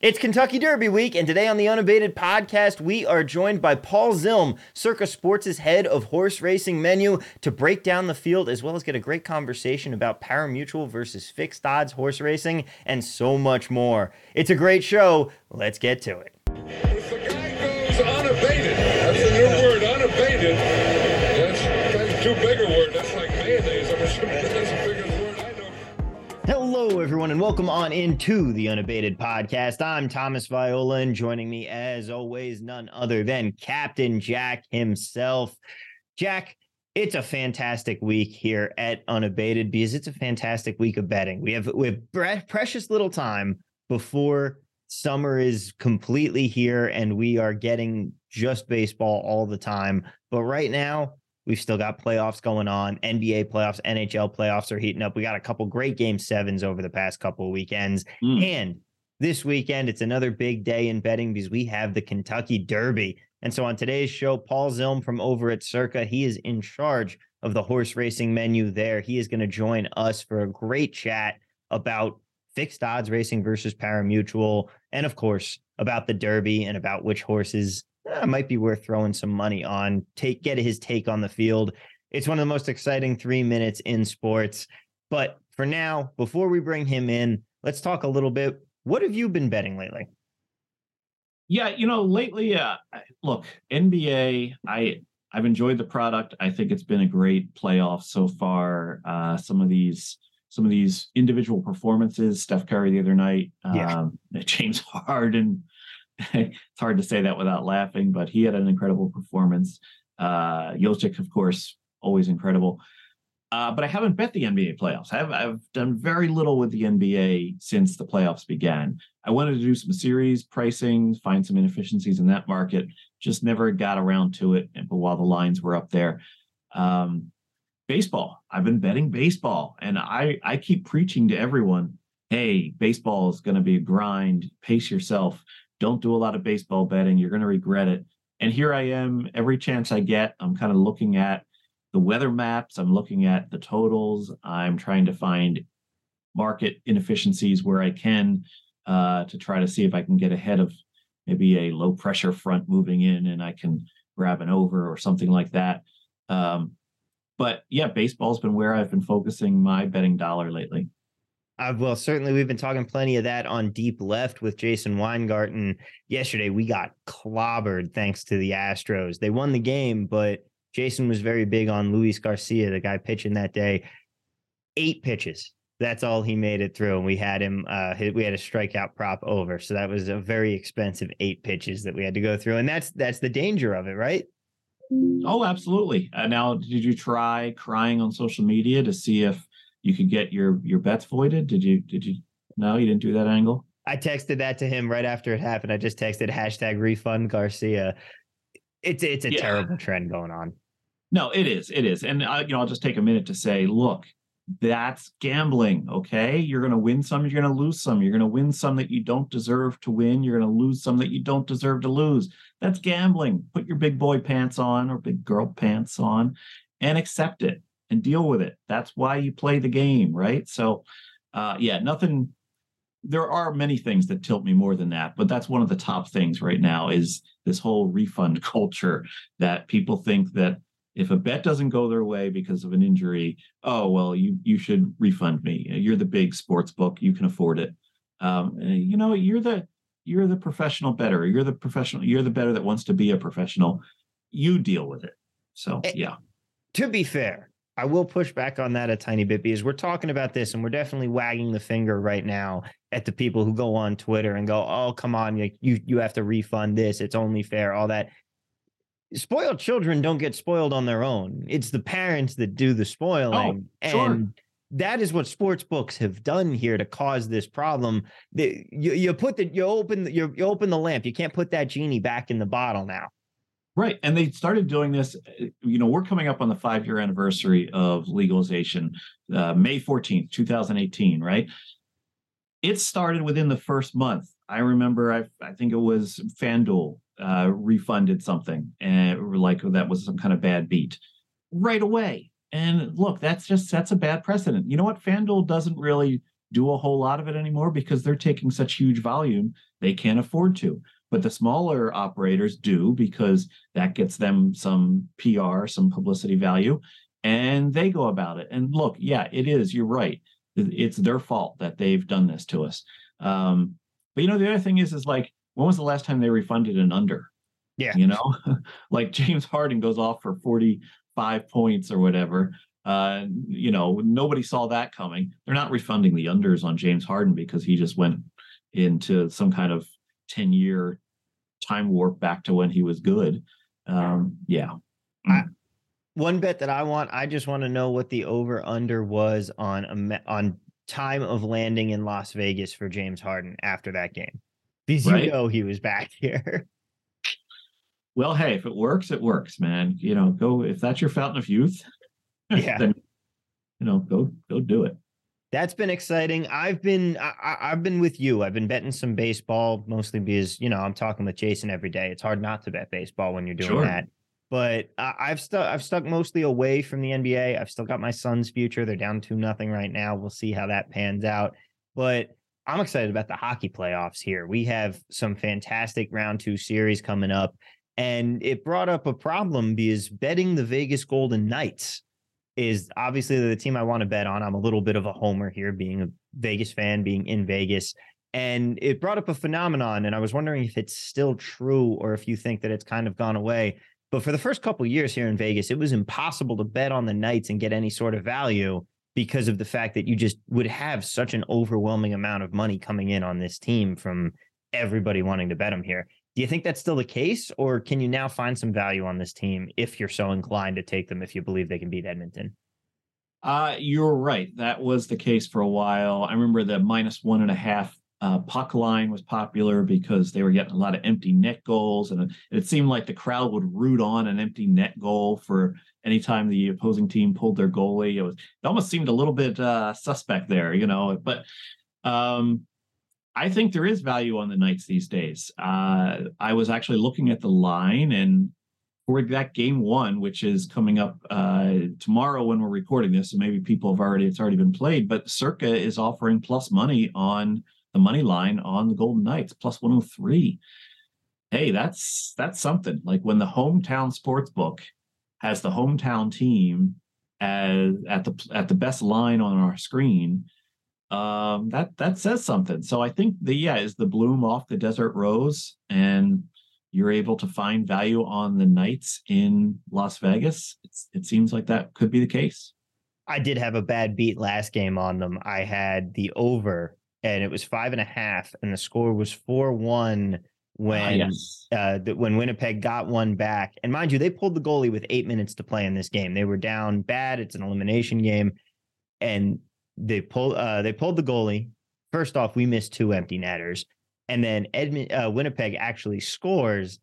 It's Kentucky Derby week, and today on the Unabated podcast, we are joined by Paul Zilm, Circa Sports' head of horse racing menu, to break down the field as well as get a great conversation about parimutuel versus fixed odds horse racing and so much more. It's a great show. Let's get to it. Everyone, and welcome on into the Unabated podcast. I'm Thomas Viola, and joining me, as always, none other than Captain Jack himself. Jack, it's a fantastic week here at Unabated because it's a fantastic week of betting. We have we have precious little time before summer is completely here, and we are getting just baseball all the time. But right now, We've still got playoffs going on. NBA playoffs, NHL playoffs are heating up. We got a couple great game sevens over the past couple of weekends. Mm. And this weekend, it's another big day in betting because we have the Kentucky Derby. And so on today's show, Paul Zilm from over at Circa, he is in charge of the horse racing menu there. He is going to join us for a great chat about fixed odds racing versus parimutuel, and of course, about the Derby and about which horses uh, might be worth throwing some money on. Take get his take on the field. It's one of the most exciting three minutes in sports. But for now, before we bring him in, let's talk a little bit. What have you been betting lately? Yeah, you know, lately, uh, look, NBA, I I've enjoyed the product. I think it's been a great playoff so far. Uh, some of these some of these individual performances, Steph Curry the other night, Yeah. um, James Harden. it's hard to say that without laughing, but he had an incredible performance. Uh, of course, always incredible. Uh, but I haven't bet the NBA playoffs. I've I've done very little with the NBA since the playoffs began. I wanted to do some series pricing, find some inefficiencies in that market. Just never got around to it. But while the lines were up there, um, baseball. I've been betting baseball, and I I keep preaching to everyone, hey, baseball is going to be a grind. Pace yourself. Don't do a lot of baseball betting. You're going to regret it. And here I am. Every chance I get, I'm kind of looking at the weather maps. I'm looking at the totals. I'm trying to find market inefficiencies where I can uh, to try to see if I can get ahead of maybe a low pressure front moving in and I can grab an over or something like that. Um, but yeah, baseball's been where I've been focusing my betting dollar lately. Uh, well, certainly we've been talking plenty of that on Deep Left with Jason Weingarten. Yesterday we got clobbered thanks to the Astros. They won the game, but Jason was very big on Luis Garcia, the guy pitching that day. Eight pitches. That's all he made it through. And we had him. Uh, we had a strikeout prop over. So that was a very expensive eight pitches that we had to go through. And that's that's the danger of it, right? Oh, absolutely. Uh, now, did you try crying on social media to see if you could get your your bets voided? Did you? Did you? No, you didn't do that angle. I texted that to him right after it happened. I just texted hashtag refund Garcia. It's it's a Yeah. terrible trend going on. No, it is. It is. And uh, you know, I'll just take a minute to say, look, that's gambling. Okay, you're going to win some. You're going to lose some. You're going to win some that you don't deserve to win. You're going to lose some that you don't deserve to lose. That's gambling. Put your big boy pants on or big girl pants on, and accept it and deal with it. That's why you play the game, right? So, uh, yeah, nothing. There are many things that tilt me more than that, but that's one of the top things right now is this whole refund culture that people think that if a bet doesn't go their way because of an injury, oh well, you you should refund me. You're the big sports book, you can afford it. Um, eh, you know, you're the you're the professional bettor. You're the professional. You're the bettor that wants to be a professional. You deal with it. So Eh, yeah, To be fair, I will push back on that a tiny bit because we're talking about this and we're definitely wagging the finger right now at the people who go on Twitter and go, "Oh, come on, you you, you have to refund this. It's only fair." All that. Spoiled children don't get spoiled on their own. It's the parents that do the oh, spoiling. sure. And that is what sports books have done here to cause this problem. The, you, you put the you open the, you, you open the lamp. You can't put that genie back in the bottle now. Right. And they started doing this. eh, You know, we're coming up on the five year anniversary of legalization, uh, May fourteenth, two thousand eighteen. Right. It started within the first month. I remember. I I think it was FanDuel uh, refunded something, and like that was some kind of bad beat right away. And look, that's just that's a bad precedent. You know what? FanDuel doesn't really do a whole lot of it anymore because they're taking such huge volume they can't afford to. But the smaller operators do because that gets them some PR, some publicity value, and they go about it. And look, yeah, it is. You're right. It's their fault that they've done this to us. Um, but you know, the other thing is, is like, when was the last time they refunded an under? Yeah. You know, like James Harden goes off for 45 points or whatever. Uh, you know, nobody saw that coming. They're not refunding the unders on James Harden because he just went into some kind of 10 year time warp back to when he was good. Um, yeah. I, one bet that I want, I just want to know what the over under was on on time of landing in Las Vegas for James Harden after that game. Because right. you know he was back here. Well, hey, if it works, it works, man. You know, go if that's your fountain of youth. Yeah. then, you know, go go do it. That's been exciting. I've been I, have been with you. I've been betting some baseball mostly because you know I'm talking with Jason every day. It's hard not to bet baseball when you're doing sure. that. But uh, I've stuck I've stuck mostly away from the NBA. I've still got my Suns future. They're down two nothing right now. We'll see how that pans out. But I'm excited about the hockey playoffs here. We have some fantastic round two series coming up. And it brought up a problem because betting the Vegas Golden Knights is obviously the team I want to bet on. I'm a little bit of a homer here, being a Vegas fan, being in Vegas. And it brought up a phenomenon. And I was wondering if it's still true or if you think that it's kind of gone away. But for the first couple years here in Vegas, it was impossible to bet on the Knights and get any sort of value because of the fact that you just would have such an overwhelming amount of money coming in on this team from everybody wanting to bet them here. Do you think that's still the case, or can you now find some value on this team if you're so inclined to take them if you believe they can beat Edmonton? Uh, you're right. That was the case for a while. I remember the minus one and a half uh, puck line was popular because they were getting a lot of empty net goals, and it seemed like the crowd would root on an empty net goal for anytime the opposing team pulled their goalie. It was it almost seemed a little bit uh, suspect there, you know. But um, I think there is value on the Knights these days. Uh, I was actually looking at the line, and for that game one, which is coming up uh, tomorrow when we're recording this, so maybe people have already it's already been played. But Circa is offering plus money on the money line on the Golden Knights plus 103. Hey, that's that's something. Like when the hometown sports book has the hometown team as at the at the best line on our screen, um, that that says something. So I think the yeah is the bloom off the desert rose, and you're able to find value on the Knights in Las Vegas. It's, it seems like that could be the case. I did have a bad beat last game on them. I had the over and it was five and a half, and the score was four one ah, when yes. uh, the, when Winnipeg got one back. And mind you, they pulled the goalie with eight minutes to play in this game. They were down bad. It's an elimination game, and they pulled uh, they pulled the goalie. First off, we missed two empty netters, and then Edmund uh, Winnipeg actually scores.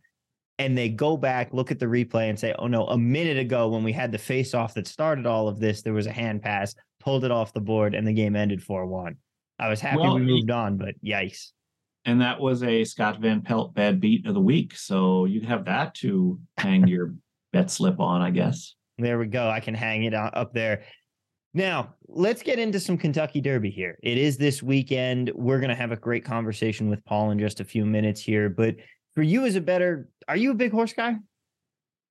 And they go back, look at the replay, and say, "Oh no! A minute ago, when we had the face-off that started all of this, there was a hand pass, pulled it off the board, and the game ended four-one." I was happy well, we moved on, but yikes. And that was a Scott Van Pelt bad beat of the week. So you have that to hang your bet slip on, I guess. There we go. I can hang it up there. Now, let's get into some Kentucky Derby here. It is this weekend. We're going to have a great conversation with Paul in just a few minutes here. But for you as a bettor, are you a big horse guy?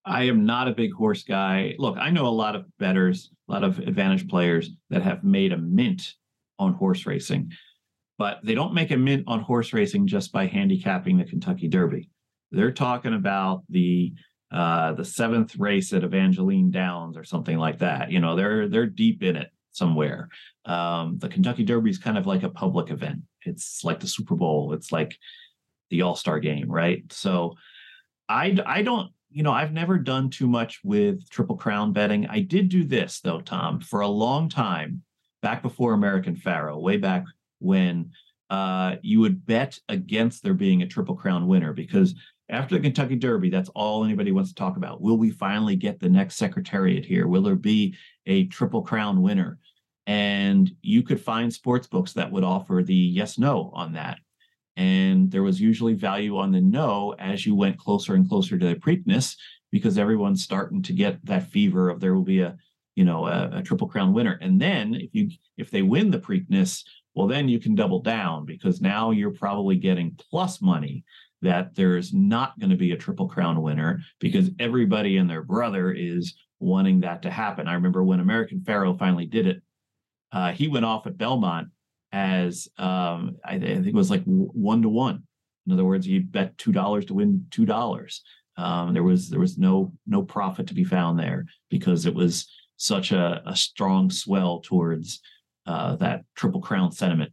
I am not a big horse guy. Look, I know a lot of bettors, a lot of advantage players that have made a mint on horse racing. But they don't make a mint on horse racing just by handicapping the Kentucky Derby. They're talking about the uh, the seventh race at Evangeline Downs or something like that. You know, they're they're deep in it somewhere. Um, the Kentucky Derby is kind of like a public event. It's like the Super Bowl. It's like the All Star Game, right? So, I I don't you know I've never done too much with Triple Crown betting. I did do this though, Tom, for a long time back before American Pharoah, way back when uh, you would bet against there being a Triple Crown winner because after the Kentucky Derby, that's all anybody wants to talk about. Will we finally get the next secretariat here? Will there be a Triple Crown winner? And you could find sports books that would offer the yes no on that. And there was usually value on the no as you went closer and closer to the Preakness because everyone's starting to get that fever of there will be a you know a, a, triple crown winner and then if you if they win the preakness Well, then you can double down because now you're probably getting plus money that there's not going to be a triple crown winner because everybody and their brother is wanting that to happen. I remember when American Pharoah finally did it, uh, he went off at Belmont as um, I, I, think it was like one to one. In other words, you bet two dollars to win two dollars. Um, there was there was no no profit to be found there because it was such a, a strong swell towards uh, that triple crown sentiment.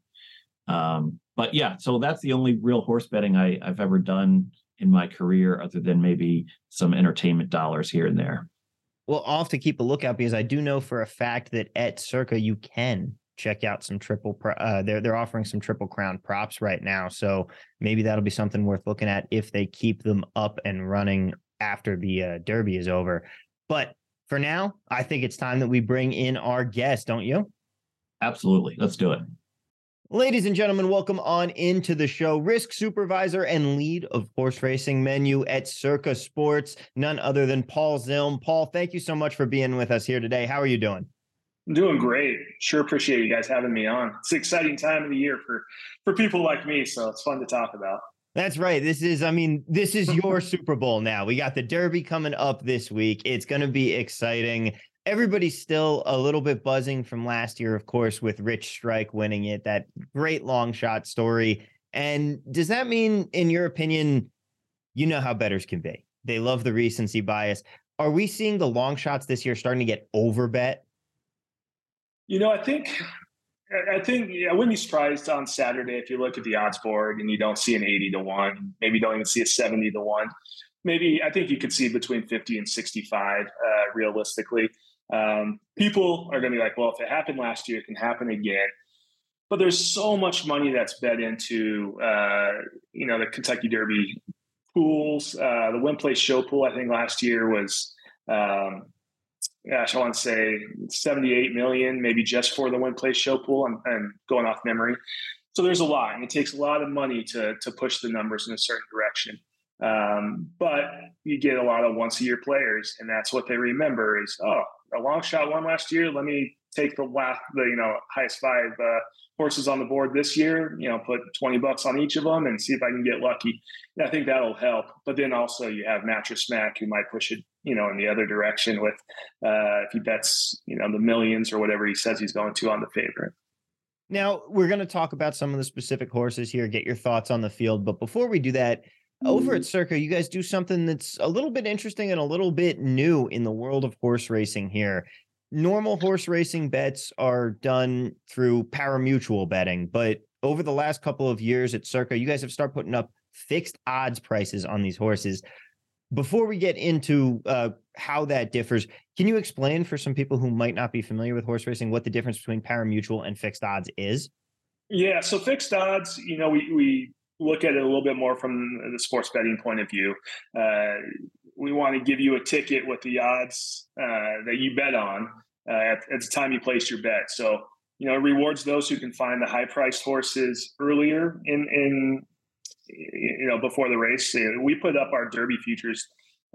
Um, but yeah, so that's the only real horse betting I, I've ever done in my career, other than maybe some entertainment dollars here and there. Well, I'll have to keep a lookout because I do know for a fact that at Circa you can check out some triple. Uh, they're they're offering some triple crown props right now, so maybe that'll be something worth looking at if they keep them up and running after the uh, Derby is over. But for now, I think it's time that we bring in our guest, don't you? Absolutely, let's do it. Ladies and gentlemen, welcome on into the show. Risk supervisor and lead of horse racing menu at Circa Sports, none other than Paul Zilm. Paul, thank you so much for being with us here today. How are you doing? I'm doing great. Sure appreciate you guys having me on. It's an exciting time of the year for for people like me, so it's fun to talk about. That's right. This is, I mean, this is your Super Bowl now. We got the Derby coming up this week. It's going to be exciting everybody's still a little bit buzzing from last year, of course, with Rich Strike winning it, that great long shot story. And does that mean, in your opinion, you know how bettors can be? They love the recency bias. Are we seeing the long shots this year starting to get over bet? You know, I think I think I wouldn't be surprised on Saturday if you look at the odds board and you don't see an 80 to 1, maybe don't even see a 70 to 1. Maybe I think you could see between 50 and 65 uh, realistically. Um, people are going to be like, well, if it happened last year, it can happen again. But there's so much money that's bet into, uh, you know, the Kentucky Derby pools. Uh, the win place show pool, I think last year was, um, gosh, I want to say 78 million, maybe just for the win place show pool. and I'm going off memory. So there's a lot, and it takes a lot of money to to push the numbers in a certain direction. Um, but you get a lot of once a year players, and that's what they remember is, oh, a long shot won last year. Let me take the last, the you know highest five uh, horses on the board this year. You know, put twenty bucks on each of them and see if I can get lucky. And I think that'll help. But then also you have Mattress Mac who might push it, you know, in the other direction with uh, if he bets, you know, the millions or whatever he says he's going to on the favorite. Now we're going to talk about some of the specific horses here. Get your thoughts on the field, but before we do that over at mm-hmm. Circa, you guys do something that's a little bit interesting and a little bit new in the world of horse racing here. Normal horse racing bets are done through pari-mutuel betting, but over the last couple of years at Circa, you guys have started putting up fixed odds prices on these horses. Before we get into uh, how that differs, can you explain for some people who might not be familiar with horse racing what the difference between pari-mutuel and fixed odds is? Yeah, so fixed odds, you know, we we look at it a little bit more from the sports betting point of view. Uh, we want to give you a ticket with the odds uh, that you bet on uh, at, at, the time you place your bet. So, you know, it rewards those who can find the high priced horses earlier in, in, you know, before the race. We put up our Derby futures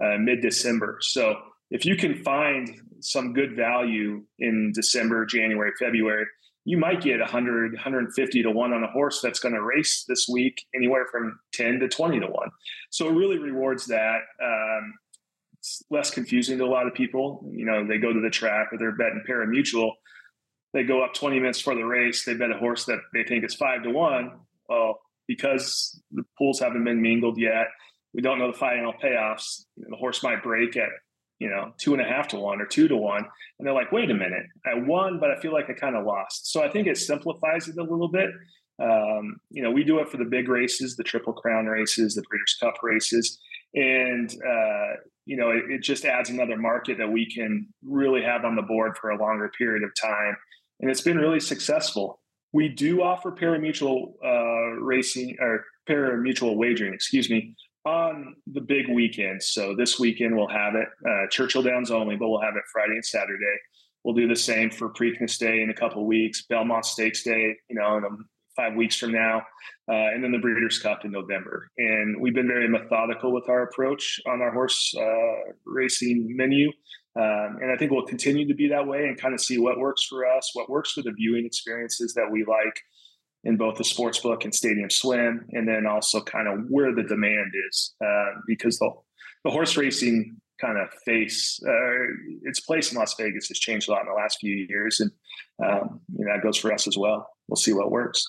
uh, mid December. So, if you can find some good value in December, January, February, you might get 100, 150 to one on a horse that's going to race this week, anywhere from 10 to 20 to one. So it really rewards that. Um, it's less confusing to a lot of people. You know, they go to the track or they're betting pari-mutuel. They go up 20 minutes for the race. They bet a horse that they think is five to one. Well, because the pools haven't been mingled yet, we don't know the final payoffs. You know, the horse might break at you know, two and a half to one or two to one. And they're like, wait a minute, I won, but I feel like I kind of lost. So I think it simplifies it a little bit. Um, you know, we do it for the big races, the Triple Crown races, the Breeders' Cup races. And, uh, you know, it, it, just adds another market that we can really have on the board for a longer period of time. And it's been really successful. We do offer pari-mutuel uh, racing or pari-mutuel wagering, excuse me, on the big weekends. So this weekend we'll have it uh, Churchill Downs only, but we'll have it Friday and Saturday. We'll do the same for Preakness Day in a couple weeks, Belmont Stakes Day, you know, in five weeks from now, uh, and then the Breeders' Cup in November. And we've been very methodical with our approach on our horse uh, racing menu. Um, and I think we'll continue to be that way and kind of see what works for us, what works for the viewing experiences that we like. In both the sports book and stadium swim, and then also kind of where the demand is, uh, because the the horse racing kind of face uh, its place in Las Vegas has changed a lot in the last few years, and um, you know that goes for us as well. We'll see what works.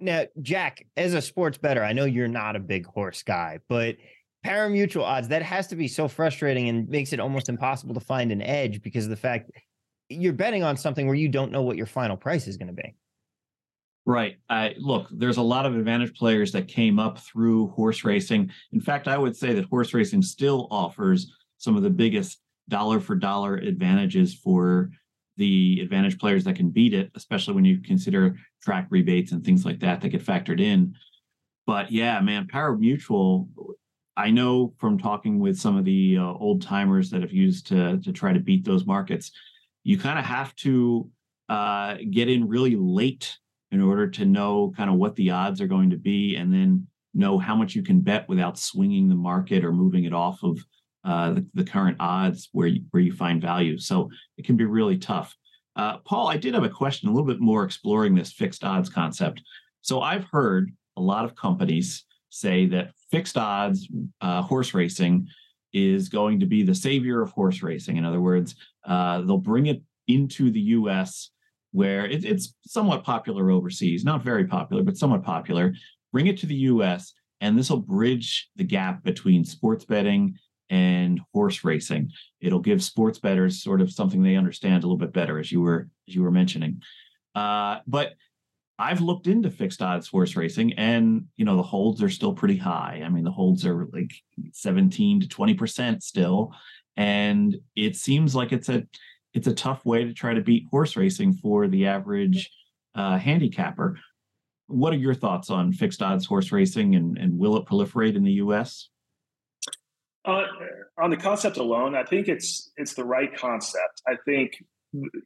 Now, Jack, as a sports bettor, I know you're not a big horse guy, but pari-mutuel odds that has to be so frustrating and makes it almost impossible to find an edge because of the fact you're betting on something where you don't know what your final price is going to be. Right. I look, there's a lot of advantage players that came up through horse racing. In fact, I would say that horse racing still offers some of the biggest dollar for dollar advantages for the advantage players that can beat it, especially when you consider track rebates and things like that that get factored in. But yeah, man, pari-mutuel. I know from talking with some of the uh, old timers that have used to to try to beat those markets, you kind of have to uh, get in really late in order to know kind of what the odds are going to be and then know how much you can bet without swinging the market or moving it off of uh, the, the, current odds where you, where you find value. So it can be really tough. Uh, Paul, I did have a question a little bit more exploring this fixed odds concept. So I've heard a lot of companies say that fixed odds uh, horse racing is going to be the savior of horse racing. In other words, uh, they'll bring it into the U.S where it, it's somewhat popular overseas, not very popular, but somewhat popular. Bring it to the US, and this will bridge the gap between sports betting and horse racing. It'll give sports bettors sort of something they understand a little bit better, as you were as you were mentioning. Uh, but I've looked into fixed odds horse racing, and you know the holds are still pretty high. I mean, the holds are like 17 to 20 percent still, and it seems like it's a it's a tough way to try to beat horse racing for the average uh, handicapper. What are your thoughts on fixed odds horse racing and, and will it proliferate in the U.S.? Uh, on the concept alone, I think it's it's the right concept. I think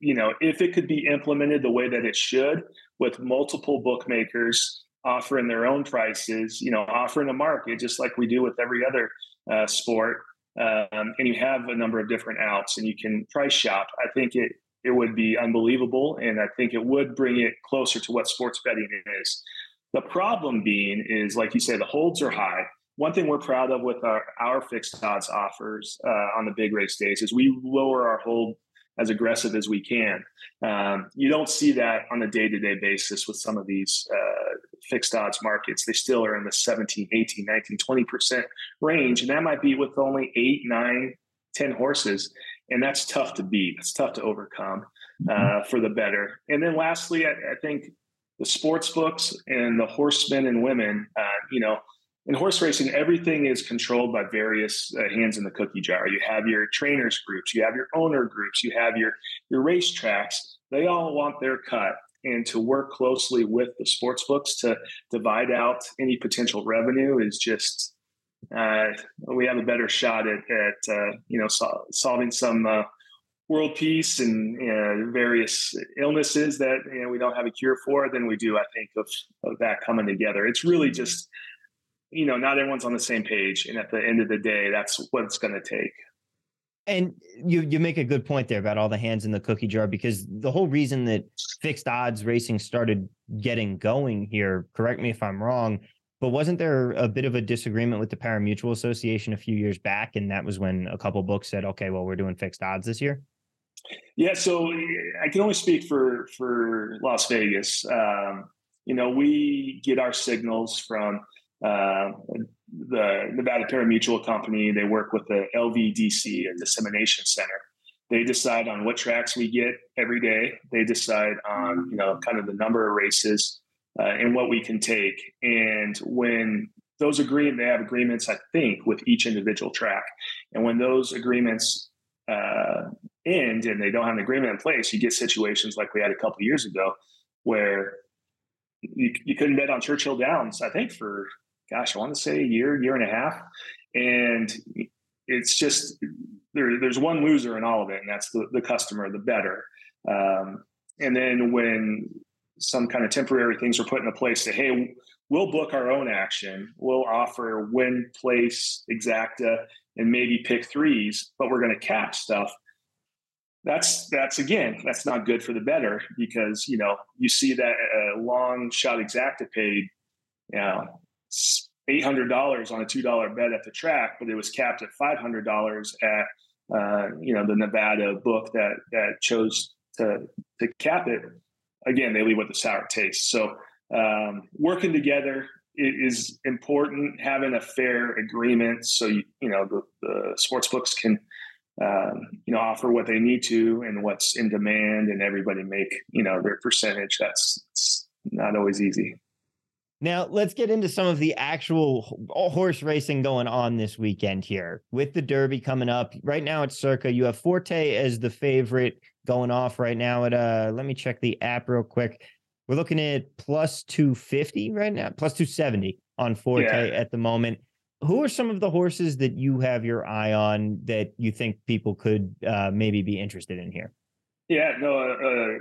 you know if it could be implemented the way that it should, with multiple bookmakers offering their own prices, you know, offering a market just like we do with every other uh, sport, um, and you have a number of different outs and you can price shop, I think it it would be unbelievable, and I think it would bring it closer to what sports betting is. The problem being is, like you say, the holds are high. One thing we're proud of with our, our fixed odds offers uh, on the big race days is we lower our hold as aggressive as we can. Um, you don't see that on a day to day basis with some of these uh, fixed odds markets. They still are in the 17, 18, 19, 20% range. And that might be with only eight, nine, 10 horses. And that's tough to beat. It's tough to overcome uh, mm-hmm. for the bettor. And then lastly, I, I, think the sports books and the horsemen and women, uh, you know, in horse racing, everything is controlled by various uh, hands in the cookie jar. You have your trainers groups, you have your owner groups, you have your your racetracks. They all want their cut, and to work closely with the sports books to divide out any potential revenue is just uh, we have a better shot at, at uh, you know so- solving some uh, world peace and various illnesses that you know we don't have a cure for than we do, I think, of, of that coming together. It's really just you know, not everyone's on the same page. And at the end of the day, that's what it's going to take. And you you make a good point there about all the hands in the cookie jar because the whole reason that fixed odds racing started getting going here, correct me if I'm wrong, but wasn't there a bit of a disagreement with the Pari-Mutuel Association a few years back? And that was when a couple books said, okay, well, we're doing fixed odds this year. Yeah, so I can only speak for for Las Vegas. Um, you know, we get our signals from uh, the Nevada Pari-Mutuel Company. They work with the LVDC, a dissemination center. They decide on what tracks we get every day. They decide on you know kind of the number of races uh, and what we can take. And when those agree, they have agreements, I think, with each individual track. And when those agreements uh, end and they don't have an agreement in place, you get situations like we had a couple years ago where you, you couldn't bet on Churchill Downs, I think, for gosh, I want to say a year, year and a half. And it's just there, there's one loser in all of it, and that's the, the customer, the bettor. Um, and then when some kind of temporary things are put into place, say, hey, we'll book our own action, we'll offer win, place, exacta, and maybe pick threes, but we're going to cap stuff. that's that's again that's not good for the bettor because you know you see that a long shot exacta paid you know eight hundred dollars on a two dollar bet at the track, but it was capped at five hundred dollars at uh, you know the Nevada book that that chose to to cap it. Again, they leave with a sour taste. So um, working together is important. Having a fair agreement, so you you know the, the sports books can um, you know offer what they need to and what's in demand, and everybody make you know their percentage. That's not always easy. Now, let's get into some of the actual horse racing going on this weekend here with the Derby coming up. Right now at Circa, you have Forte as the favorite going off right now at uh let me check the app real quick. We're looking at plus 250 right now, plus 270 on Forte yeah. at the moment. Who are some of the horses that you have your eye on that you think people could uh, maybe be interested in here? Yeah, no, uh, uh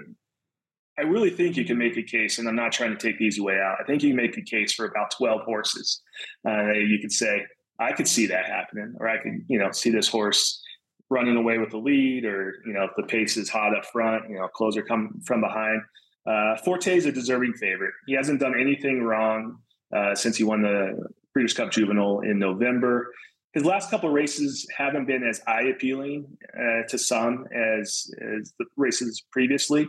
I really think you can make a case, and I'm not trying to take the easy way out. I think you can make a case for about 12 horses. Uh, you could say, I could see that happening, or I could, you know, see this horse running away with the lead, or you know, if the pace is hot up front, you know, closer come from behind. Uh, Forte is a deserving favorite. He hasn't done anything wrong uh, since he won the Breeders' Cup Juvenile in November. His last couple races haven't been as eye appealing uh, to some as as the races previously.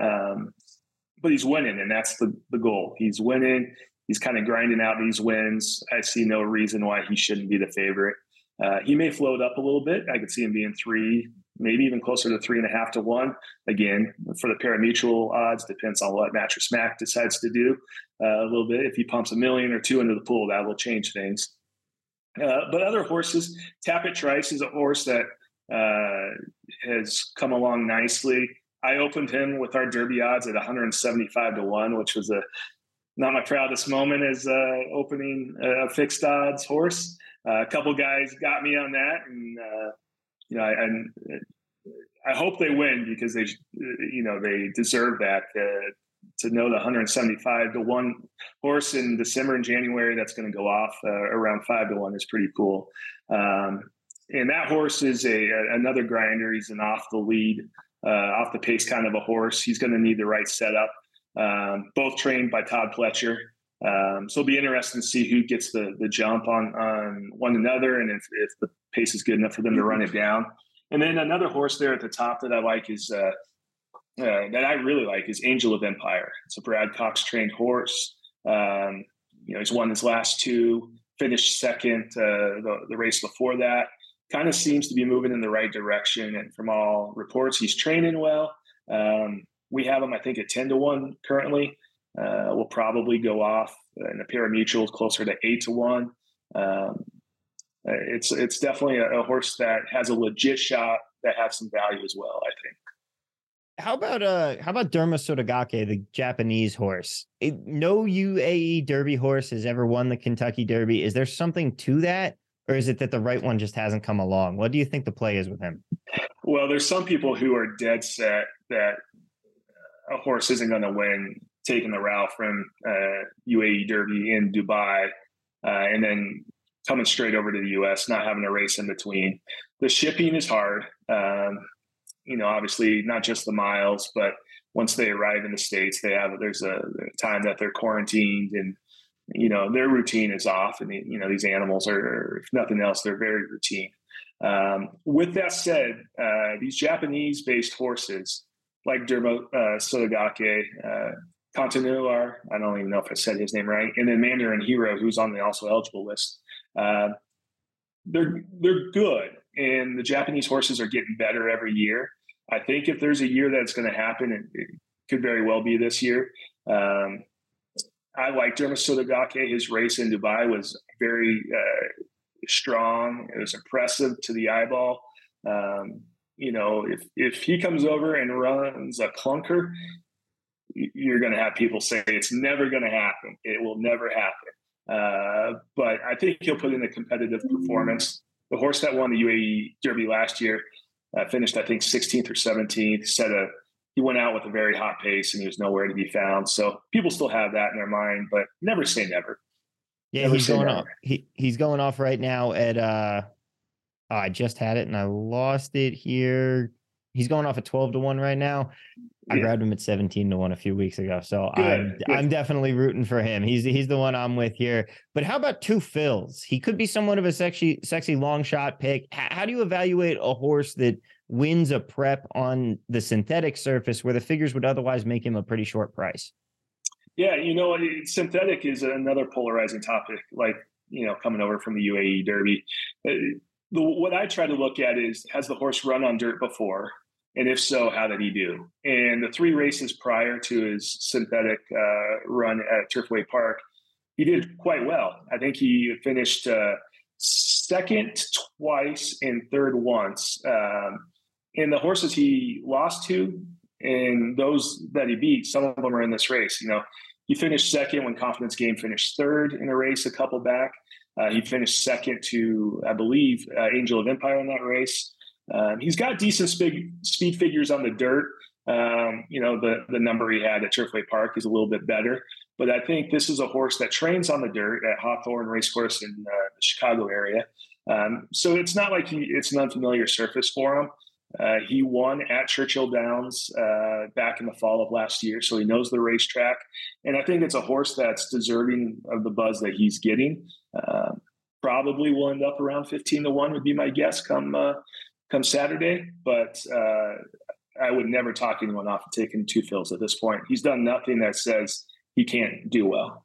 Um, but he's winning, and that's the, the goal. He's winning. He's kind of grinding out these wins. I see no reason why he shouldn't be the favorite. Uh, he may float up a little bit. I could see him being three, maybe even closer to three and a half to one. Again, for the parimutuel odds, depends on what Mattress Mac decides to do uh, a little bit. If he pumps a million or two into the pool, that will change things. Uh, but other horses, Tapit Trice is a horse that uh, has come along nicely. I opened him with our Derby odds at 175 to one, which was a not my proudest moment as uh, opening a fixed odds horse. Uh, a couple guys got me on that, and uh, you know, I, I, hope they win because they, you know, they deserve that. Uh, to know the 175 to one horse in December and January that's going to go off uh, around five to one is pretty cool. Um, and that horse is a another grinder. He's an off the lead uh, off the pace kind of a horse. He's going to need the right setup. Um, both trained by Todd Pletcher. Um, so it'll be interesting to see who gets the the jump on on one another, and if, if the pace is good enough for them to run it down. And then another horse there at the top that I like is uh, uh, that I really like is Angel of Empire. It's a Brad Cox trained horse. Um, you know, he's won his last two, finished second uh, the, the race before that kind of seems to be moving in the right direction. And from all reports, he's training well. Um, we have him, I think, at 10 to 1 currently. Uh, will probably go off in a pari-mutuels closer to 8 to 1. Um, it's it's definitely a, a, horse that has a legit shot that has some value as well, I think. How about uh how about Derma Sotogake, the Japanese horse? It, no UAE Derby horse has ever won the Kentucky Derby. Is there something to that? Or is it that the right one just hasn't come along? What do you think the play is with him? Well, there's some people who are dead set that a horse isn't going to win taking the route from uh, UAE Derby in Dubai uh, and then coming straight over to the US, not having a race in between. The shipping is hard. Um, you know, obviously not just the miles, but once they arrive in the states, they have there's a time that they're quarantined and you know their routine is off and you know these animals are if nothing else they're very routine um, with that said uh, these japanese based horses like Derma uh, Sotogake uh, Continuar, I don't even know if I said his name right, and then Mandarin Hero, who's on the also eligible list. Uh, they're they're good, and the Japanese horses are getting better every year. I think if there's a year that's going to happen, it, it, could very well be this year. Um, I liked Derma Sotogake. His race in Dubai was very uh, strong. It was impressive to the eyeball. Um, you know, if if he comes over and runs a clunker, you're going to have people say it's never going to happen. It will never happen. Uh, but I think he'll put in a competitive performance. The horse that won the UAE Derby last year uh, finished, I think, 16th or 17th. Set a he went out with a very hot pace and he was nowhere to be found. So people still have that in their mind, but never say never. Yeah, never he's going never. off. He he's going off right now at uh oh, I just had it and I lost it here. He's going off at 12 to 1 right now. I Yeah. grabbed him at 17 to 1 a few weeks ago. So Good, I'm good. I'm definitely rooting for him. He's he's the one I'm with here. But how about Two Phil's? He could be somewhat of a sexy sexy long shot pick. How do you evaluate a horse that wins a prep on the synthetic surface where the figures would otherwise make him a pretty short price? Yeah, you know, synthetic is another polarizing topic. Like you know, coming over from the UAE Derby, Uh, what I try to look at is has the horse run on dirt before, and if so, how did he do? And the three races prior to his synthetic uh, run at Turfway Park, he did quite well. I think he finished uh, second twice and third once. Um, and the horses he lost to and those that he beat, some of them are in this race. You know, he finished second when Confidence Game finished third in a race a couple back. Uh, he finished second to, I believe, uh, Angel of Empire in that race. Um, he's got decent speed, speed figures on the dirt. Um, you know, the the number he had at Turfway Park is a little bit better. But I think this is a horse that trains on the dirt at Hawthorne Racecourse in uh, the Chicago area. Um, so it's not like he, it's an unfamiliar surface for him. Uh, he won at Churchill Downs uh, back in the fall of last year, so he knows the racetrack. And I think it's a horse that's deserving of the buzz that he's getting. Uh, probably will end up around 15 to 1 would be my guess come uh, come Saturday. But uh, I would never talk anyone off of taking Two Phil's at this point. He's done nothing that says he can't do well.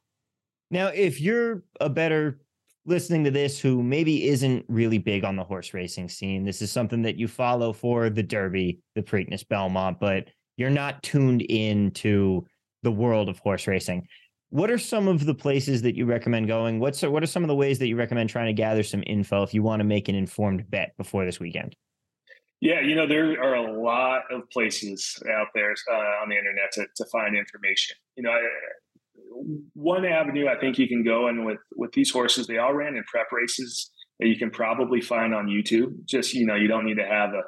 Now, if you're a bettor listening to this who maybe isn't really big on the horse racing scene, this is something that you follow for the Derby, the Preakness Belmont, but you're not tuned in to the world of horse racing. What are some of the places that you recommend going? What's what are some of the ways that you recommend trying to gather some info if you want to make an informed bet before this weekend? Yeah, you know, there are a lot of places out there uh, on the internet to, to find information. You know, I, one avenue I think you can go and with with these horses, they all ran in prep races that you can probably find on YouTube. Just you know, you don't need to have a,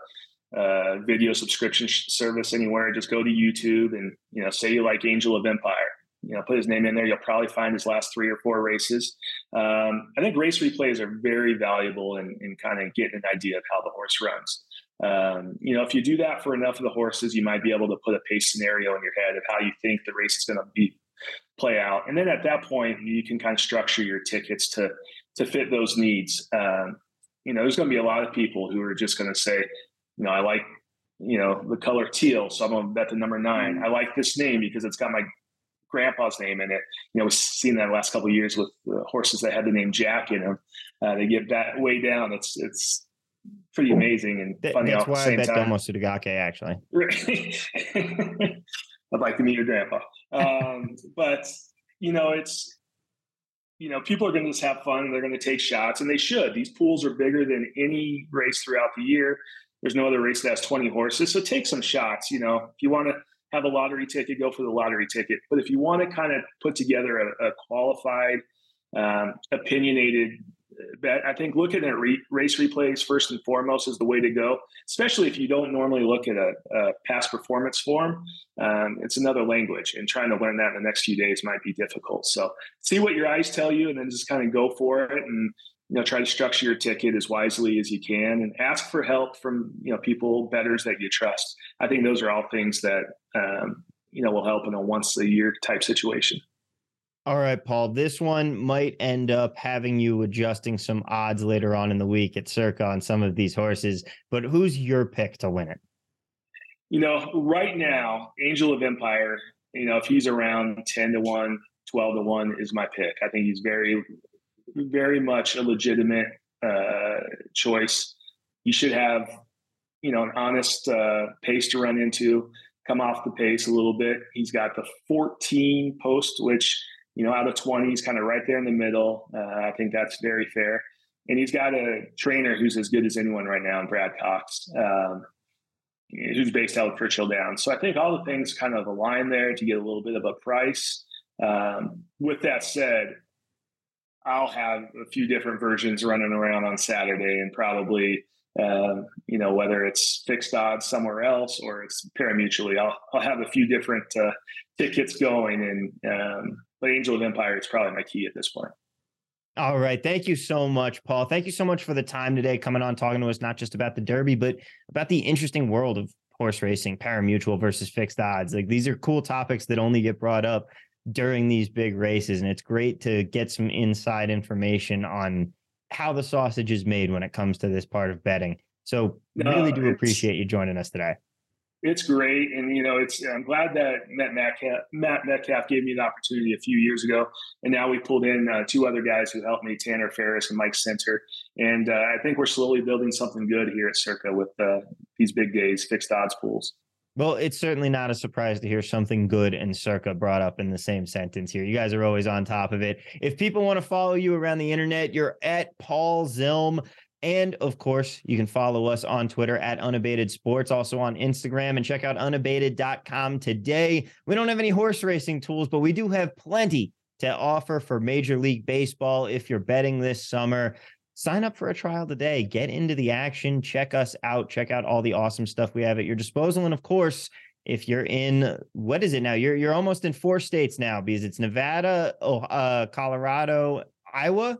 video subscription service anywhere. Just go to YouTube and you know, say you like Angel of Empire. You know, put his name in there. You'll probably find his last three or four races. Um, I think race replays are very valuable in, in kind of getting an idea of how the horse runs. Um, you know, if you do that for enough of the horses, you might be able to put a pace scenario in your head of how you think the race is going to be play out, and then at that point, you can kind of structure your tickets to to fit those needs. Um, you know, there's going to be a lot of people who are just going to say, you know, I like you know the color teal, so I'm going to bet the number nine. I like this name because it's got my grandpa's name in it. You know, we've seen that the last couple of years with the horses that had the name Jack in them. Uh, they get that way down. It's it's pretty amazing and funny that's all at the why I bet time. Domo Sudagake actually. I'd like to meet your grandpa. Um, but you know, it's you know, people are going to just have fun they're going to take shots, and they should. These pools are bigger than any race throughout the year. There's no other race that has 20 horses, so take some shots. You know, if you want to have a lottery ticket, go for the lottery ticket. But if you want to kind of put together a, a qualified, um, opinionated I think looking at re- race replays first and foremost is the way to go. Especially if you don't normally look at a, a past performance form, um, it's another language, and trying to learn that in the next few days might be difficult. So see what your eyes tell you, and then just kind of go for it, and you know try to structure your ticket as wisely as you can, and ask for help from you know people bettors that you trust. I think those are all things that um, you know will help in a once a year type situation. All right, Paul. This one might end up having you adjusting some odds later on in the week at Circa on some of these horses. But who's your pick to win it? You know, right now, Angel of Empire, you know, if he's around 10 to 1, 12 to 1 is my pick. I think he's very, very much a legitimate uh, choice. He should have, you know, an honest uh, pace to run into, come off the pace a little bit. He's got the 14 post, which, you know, out of 20s, kind of right there in the middle. Uh, I think that's very fair. And he's got a trainer who's as good as anyone right now, Brad Cox. Um, who's based out of Churchill Downs. So I think all the things kind of align there to get a little bit of a price. Um, with that said, I'll have a few different versions running around on Saturday and probably, um, you know, whether it's fixed odds somewhere else or it's parimutually, I'll, I'll have a few different uh, tickets going. And, um, but Angel of Empire is probably my key at this point. All right. Thank you so much, Paul. Thank you so much for the time today coming on talking to us, not just about the Derby, but about the interesting world of horse racing, pari-mutuel versus fixed odds. Like these are cool topics that only get brought up during these big races. And it's great to get some inside information on how the sausage is made when it comes to this part of betting. So really do appreciate you joining us today. It's great, and you know, it's. I'm glad that Matt Metcalf, Matt Metcalf gave me an opportunity a few years ago, and now we pulled in uh, two other guys who helped me, Tanner Ferris and Mike Center, and uh, I think we're slowly building something good here at Circa with uh, these big days, fixed odds pools. Well, it's certainly not a surprise to hear something good and circa brought up in the same sentence here. You guys are always on top of it. If people want to follow you around the internet, you're at Paul Zilm. And of course, you can follow us on Twitter at Unabated Sports, also on Instagram, and check out unabated.com today. We don't have any horse racing tools, but we do have plenty to offer for Major League Baseball if you're betting this summer. Sign up for a trial today. Get into the action. Check us out. Check out all the awesome stuff we have at your disposal. And of course, if you're in what is it now? You're you're almost in four states now because it's Nevada, oh, uh, Colorado, Iowa.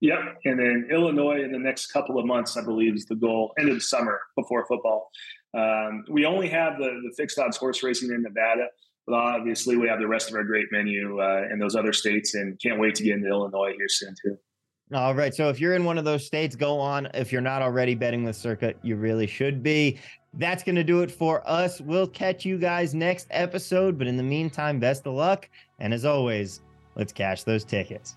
Yep, and then Illinois in the next couple of months, I believe, is the goal. End of the summer before football. Um, we only have the the fixed odds horse racing in Nevada, but obviously we have the rest of our great menu uh, in those other states, and can't wait to get into Illinois here soon too. All right. So if you're in one of those states, go on. If you're not already betting with Circa, you really should be. That's going to do it for us. We'll catch you guys next episode. But in the meantime, best of luck. And as always, let's cash those tickets.